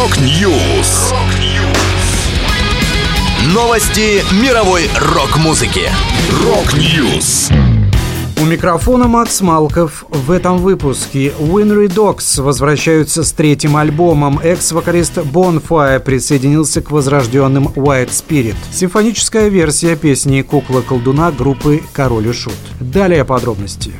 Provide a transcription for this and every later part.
Rock News. Новости мировой рок-музыки. Rock News. У микрофона Макс Малков. В этом выпуске Winery Dogs возвращаются с третьим альбомом. Экс-вокалист Bonfire присоединился к возрожденным White Spirit. Симфоническая версия песни «Кукла-колдуна» группы «Король и Шут». Далее подробности.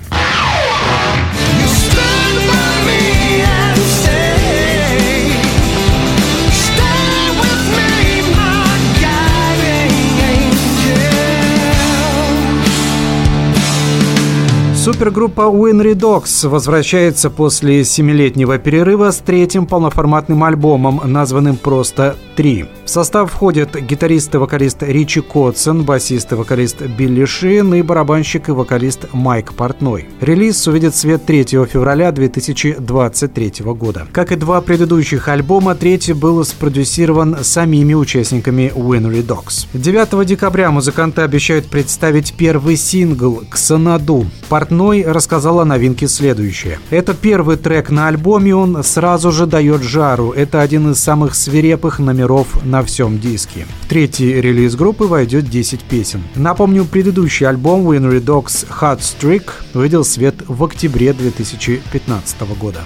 Супергруппа Winry Dogs возвращается после семилетнего перерыва с третьим полноформатным альбомом, названным просто «Три». Состав входят гитарист и вокалист Ричи Котсон, басист и вокалист Билли Шин и барабанщик и вокалист Майк Портной. Релиз увидит свет 3 февраля 2023 года. Как и два предыдущих альбома, третий был спродюсирован самими участниками Winry Dogs. 9 декабря музыканты обещают представить первый сингл «Ксанаду». Портной рассказал о новинке следующее. Это первый трек на альбоме, он сразу же дает жару. Это один из самых свирепых номеров на на всем диске. В третий релиз группы войдет 10 песен. Напомню, предыдущий альбом Winry Dogs Hot Streak увидел свет в октябре 2015 года.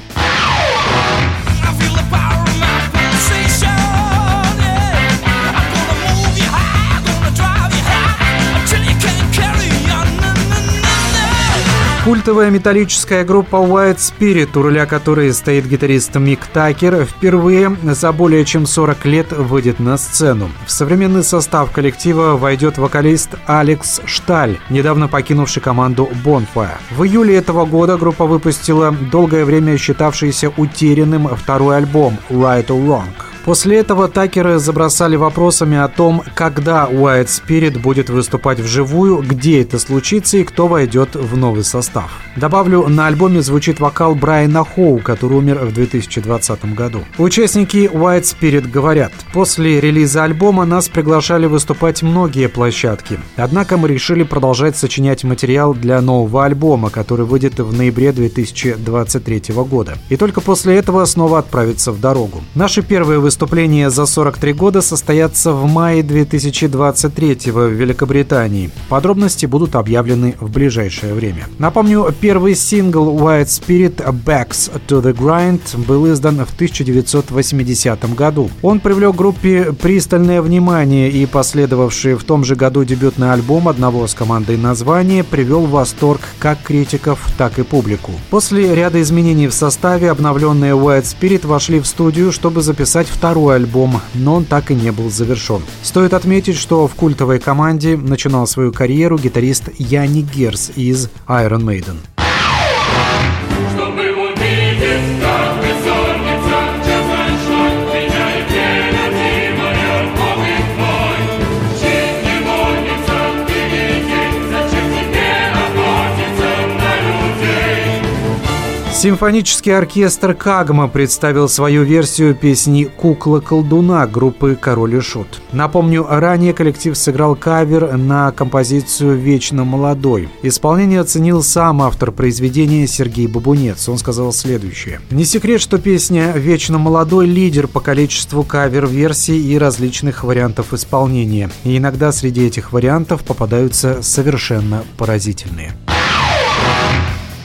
Культовая металлическая группа White Spirit, у руля которой стоит гитарист Мик Такер, впервые за более чем 40 лет выйдет на сцену. В современный состав коллектива войдет вокалист Алекс Шталь, недавно покинувший команду Bonfire. В июле этого года группа выпустила долгое время считавшийся утерянным второй альбом Right or Wrong. После этого Такеры забросали вопросами о том, когда White Spirit будет выступать вживую, где это случится и кто войдет в новый состав. Добавлю, на альбоме звучит вокал Брайана Хоу, который умер в 2020 году. Участники White Spirit говорят, после релиза альбома нас приглашали выступать многие площадки. Однако мы решили продолжать сочинять материал для нового альбома, который выйдет в ноябре 2023 года. И только после этого снова отправиться в дорогу. Наши первые выступления выступления за 43 года состоятся в мае 2023 в Великобритании. Подробности будут объявлены в ближайшее время. Напомню, первый сингл White Spirit Backs to the Grind был издан в 1980 году. Он привлек группе пристальное внимание и последовавший в том же году дебютный альбом одного с командой названия привел в восторг как критиков, так и публику. После ряда изменений в составе обновленные White Spirit вошли в студию, чтобы записать второй альбом, но он так и не был завершен. Стоит отметить, что в культовой команде начинал свою карьеру гитарист Яни Герс из Iron Maiden. Симфонический оркестр «Кагма» представил свою версию песни «Кукла-колдуна» группы «Король и Шут». Напомню, ранее коллектив сыграл кавер на композицию «Вечно молодой». Исполнение оценил сам автор произведения Сергей Бабунец. Он сказал следующее. «Не секрет, что песня «Вечно молодой» — лидер по количеству кавер-версий и различных вариантов исполнения. И иногда среди этих вариантов попадаются совершенно поразительные».